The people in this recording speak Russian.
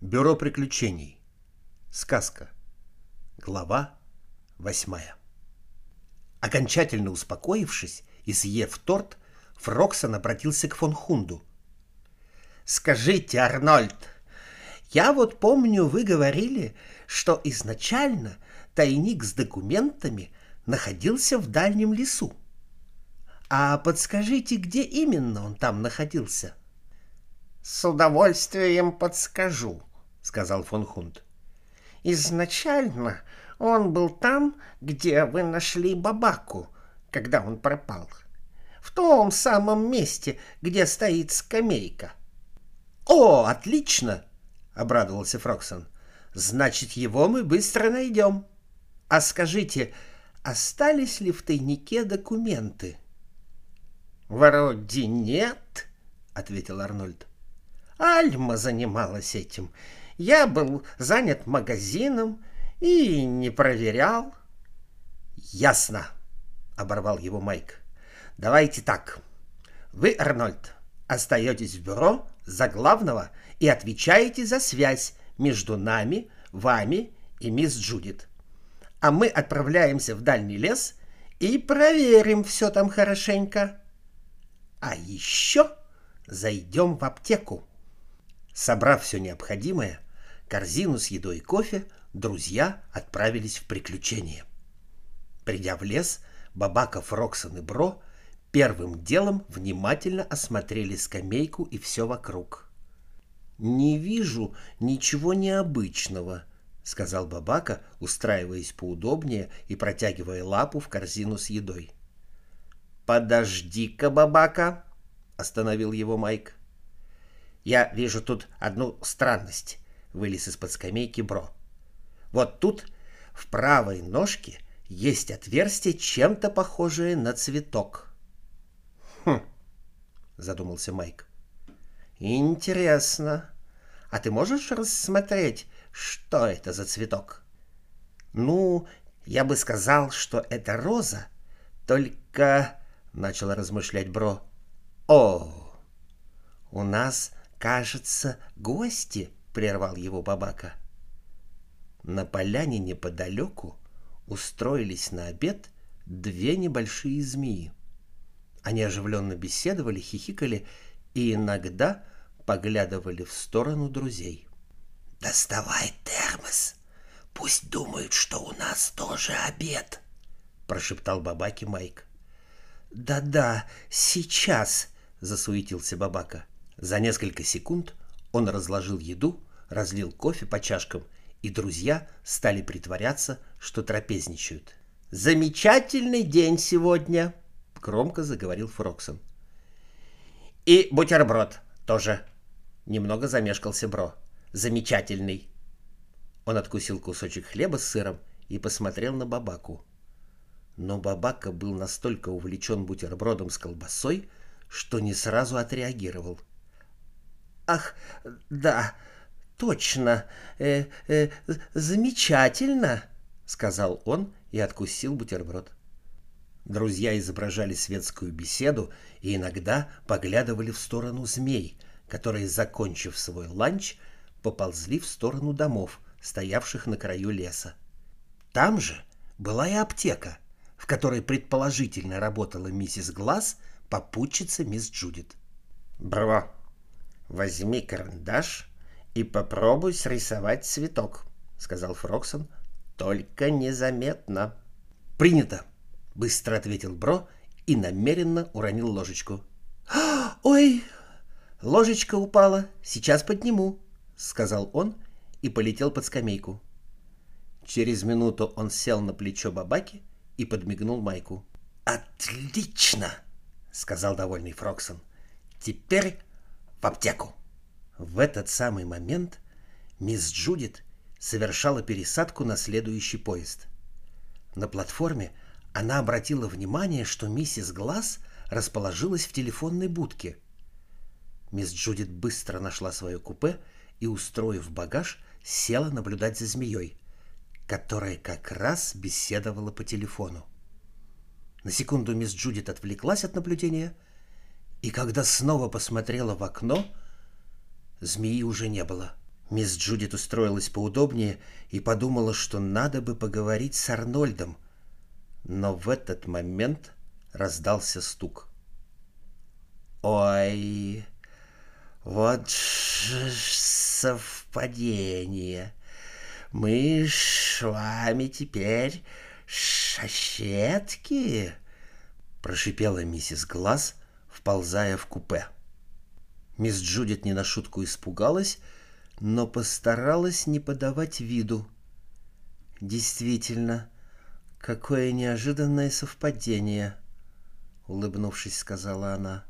Бюро приключений. Сказка. Глава восьмая. Окончательно успокоившись и съев торт, Фроксон обратился к фон Хунду. «Скажите, Арнольд, я вот помню, вы говорили, что изначально тайник с документами находился в дальнем лесу. А подскажите, где именно он там находился?» «С удовольствием подскажу», — сказал фон Хунд. «Изначально он был там, где вы нашли Бабаку, когда он пропал. В том самом месте, где стоит скамейка». «О, отлично!» — обрадовался Фроксон. «Значит, его мы быстро найдем. А скажите, остались ли в тайнике документы?» «Вроде нет», — ответил Арнольд. «Альма занималась этим. Я был занят магазином и не проверял. Ясно, оборвал его Майк. Давайте так. Вы, Арнольд, остаетесь в бюро за главного и отвечаете за связь между нами, вами и мисс Джудит. А мы отправляемся в дальний лес и проверим все там хорошенько. А еще зайдем в аптеку. Собрав все необходимое, корзину с едой и кофе, друзья отправились в приключение. Придя в лес, Бабаков, Роксон и Бро первым делом внимательно осмотрели скамейку и все вокруг. «Не вижу ничего необычного», — сказал Бабака, устраиваясь поудобнее и протягивая лапу в корзину с едой. «Подожди-ка, Бабака!» — остановил его Майк. «Я вижу тут одну странность вылез из-под скамейки Бро. Вот тут, в правой ножке, есть отверстие, чем-то похожее на цветок. Хм, задумался Майк. Интересно. А ты можешь рассмотреть, что это за цветок? Ну, я бы сказал, что это роза, только... Начал размышлять Бро. О, у нас, кажется, гости, — прервал его Бабака. На поляне неподалеку устроились на обед две небольшие змеи. Они оживленно беседовали, хихикали и иногда поглядывали в сторону друзей. «Доставай термос! Пусть думают, что у нас тоже обед!» — прошептал Бабаки Майк. «Да-да, сейчас!» — засуетился Бабака. За несколько секунд он разложил еду, разлил кофе по чашкам, и друзья стали притворяться, что трапезничают. «Замечательный день сегодня!» — громко заговорил Фроксон. «И бутерброд тоже!» — немного замешкался Бро. «Замечательный!» Он откусил кусочек хлеба с сыром и посмотрел на Бабаку. Но Бабака был настолько увлечен бутербродом с колбасой, что не сразу отреагировал — Ах, да, точно, э, э, замечательно, сказал он и откусил бутерброд. Друзья изображали светскую беседу и иногда поглядывали в сторону змей, которые, закончив свой ланч, поползли в сторону домов, стоявших на краю леса. Там же была и аптека, в которой предположительно работала миссис Глаз, попутчица мисс Джудит. «Браво!» «Возьми карандаш и попробуй срисовать цветок», — сказал Фроксон. «Только незаметно». «Принято», — быстро ответил Бро и намеренно уронил ложечку. «Ой, ложечка упала, сейчас подниму», — сказал он и полетел под скамейку. Через минуту он сел на плечо Бабаки и подмигнул Майку. «Отлично!» — сказал довольный Фроксон. «Теперь в аптеку. В этот самый момент мисс Джудит совершала пересадку на следующий поезд. На платформе она обратила внимание, что миссис Глаз расположилась в телефонной будке. Мисс Джудит быстро нашла свое купе и, устроив багаж, села наблюдать за змеей, которая как раз беседовала по телефону. На секунду мисс Джудит отвлеклась от наблюдения — и когда снова посмотрела в окно, змеи уже не было. Мисс Джудит устроилась поудобнее и подумала, что надо бы поговорить с Арнольдом. Но в этот момент раздался стук. «Ой, вот же совпадение. Мы с вами теперь соседки?» Прошипела миссис Глаз, вползая в купе. Мисс Джудит не на шутку испугалась, но постаралась не подавать виду. Действительно, какое неожиданное совпадение, улыбнувшись, сказала она.